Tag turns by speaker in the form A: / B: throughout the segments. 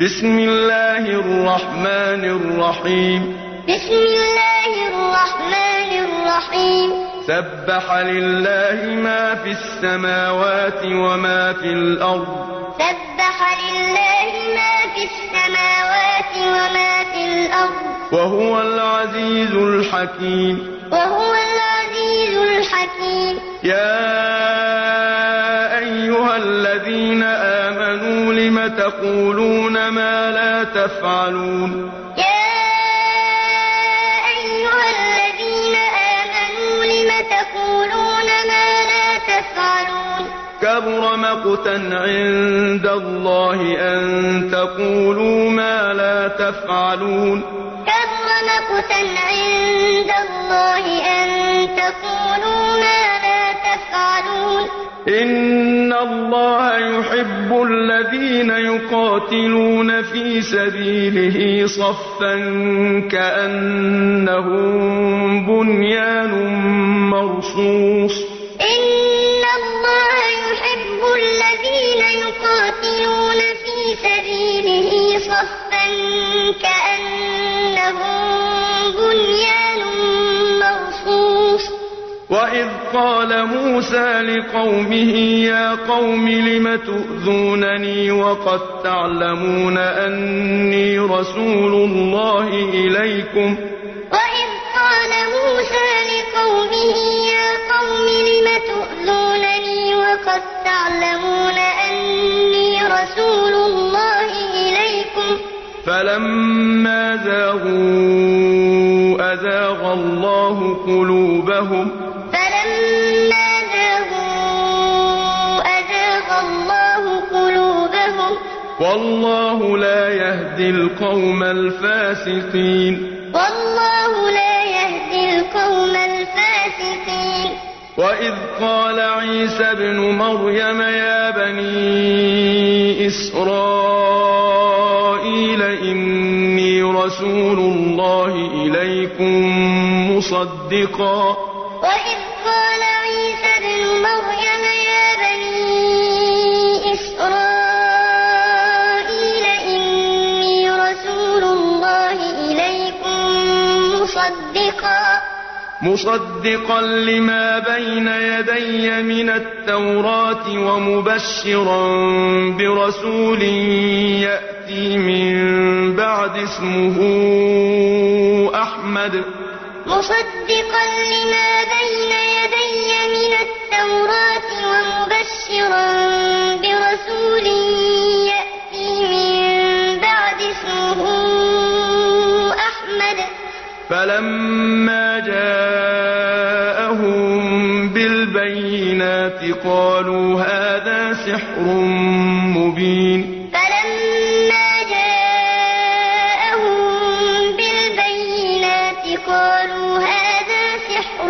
A: بسم الله الرحمن الرحيم.
B: بسم الله الرحمن الرحيم.
A: سبح لله ما في السماوات وما في الأرض.
B: سبح لله ما في السماوات وما في الأرض.
A: وهو العزيز الحكيم.
B: وهو العزيز الحكيم.
A: يا تقولون ما لا تفعلون
B: يا أيها الذين آمنوا لم تقولون ما لا تفعلون؟
A: كبر مقتا عند الله أن تقولوا ما لا تفعلون.
B: كبر مقتا عند الله أن تقولوا ما لا تفعلون
A: إن الله يحب الذين يقاتلون في سبيله صفا كأنهم بنيان مرصوص. وإذ قال موسى لقومه يا قوم لم تؤذونني وقد تعلمون أني رسول الله إليكم
B: وإذ قال موسى لقومه يا قوم لم تؤذونني وقد تعلمون أني رسول الله إليكم
A: فلما زاغوا أزاغ الله قلوبهم والله لا يهدي القوم الفاسقين.
B: والله لا يهدي القوم الفاسقين.
A: وإذ قال عيسى ابن مريم يا بني إسرائيل إني رسول الله إليكم مصدقا.
B: وإذ قال عيسى ابن مريم يا مصدقا
A: لما بين يدي من التوراة ومبشرا برسول يأتي من بعد اسمه أحمد.
B: مصدقا لما بين يدي
A: بالبينات قالوا هذا سحر مبين.
B: فلما جاءهم بالبينات قالوا هذا سحر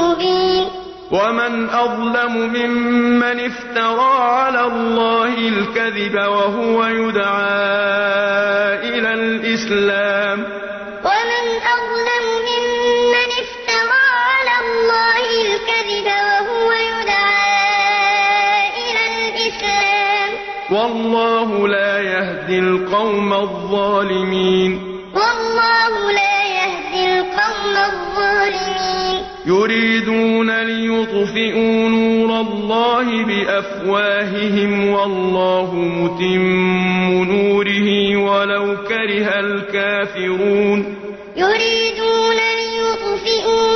B: مبين.
A: ومن أظلم ممن افترى على الله الكذب وهو يدعى إلى الإسلام. والله لا يهدي القوم الظالمين.
B: والله لا يهدي القوم الظالمين.
A: يريدون ليطفئوا نور الله بأفواههم والله متم نوره ولو كره الكافرون.
B: يريدون ليطفئوا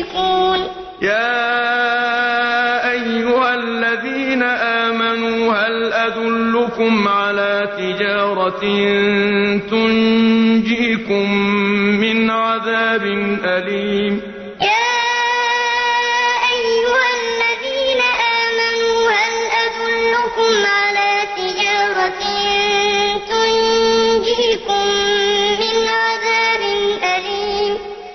B: المشركون
A: يا أيها الذين آمنوا هل أدلكم على تجارة تنجيكم من من عذاب أليم؟
B: يا أيها الذين آمنوا هل أدلكم على تجارة تنجيكم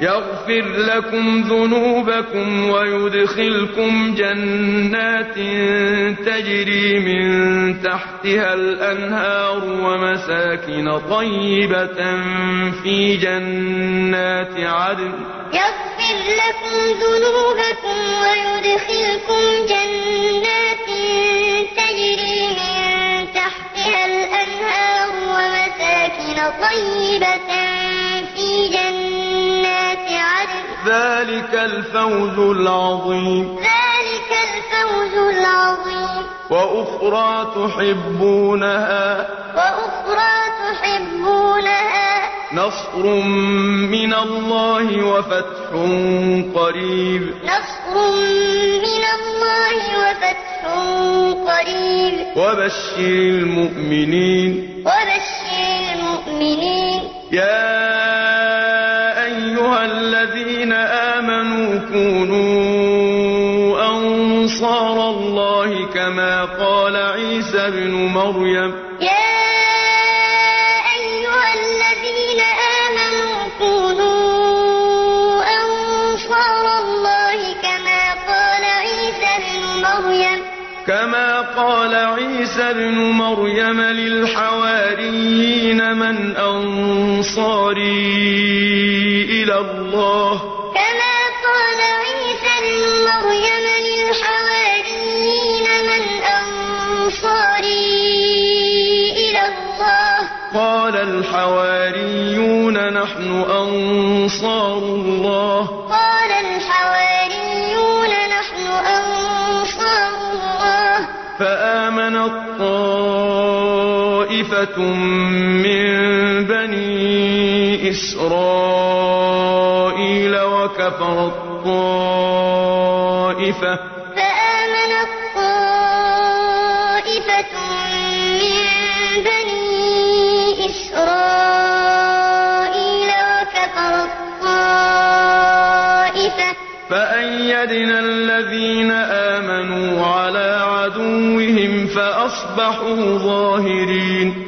A: يغفر لكم ذنوبكم ويدخلكم جنات تجري من تحتها الأنهار ومساكن طيبة في جنات عدن.
B: يغفر لكم ذنوبكم ويدخلكم جنات تجري من تحتها الأنهار ومساكن طيبة في
A: ذلك الفوز العظيم.
B: ذلك الفوز العظيم.
A: وأخرى تحبونها.
B: وأخرى تحبونها.
A: نصر من الله وفتح قريب.
B: نصر من الله وفتح قريب.
A: وبشر المؤمنين.
B: وبشر المؤمنين.
A: يا الذين آمنوا كونوا أنصار الله كما قال عيسى ابن مريم.
B: كما قال عيسى ابن مريم
A: للحواريين من أنصاري إلى الله فآمنت طائفة من بني إسرائيل وكفرت طائفة
B: فآمنت طائفة من بني إسرائيل وكفرت طائفة
A: فأيدنا الذين فأصبحوا ظاهرين.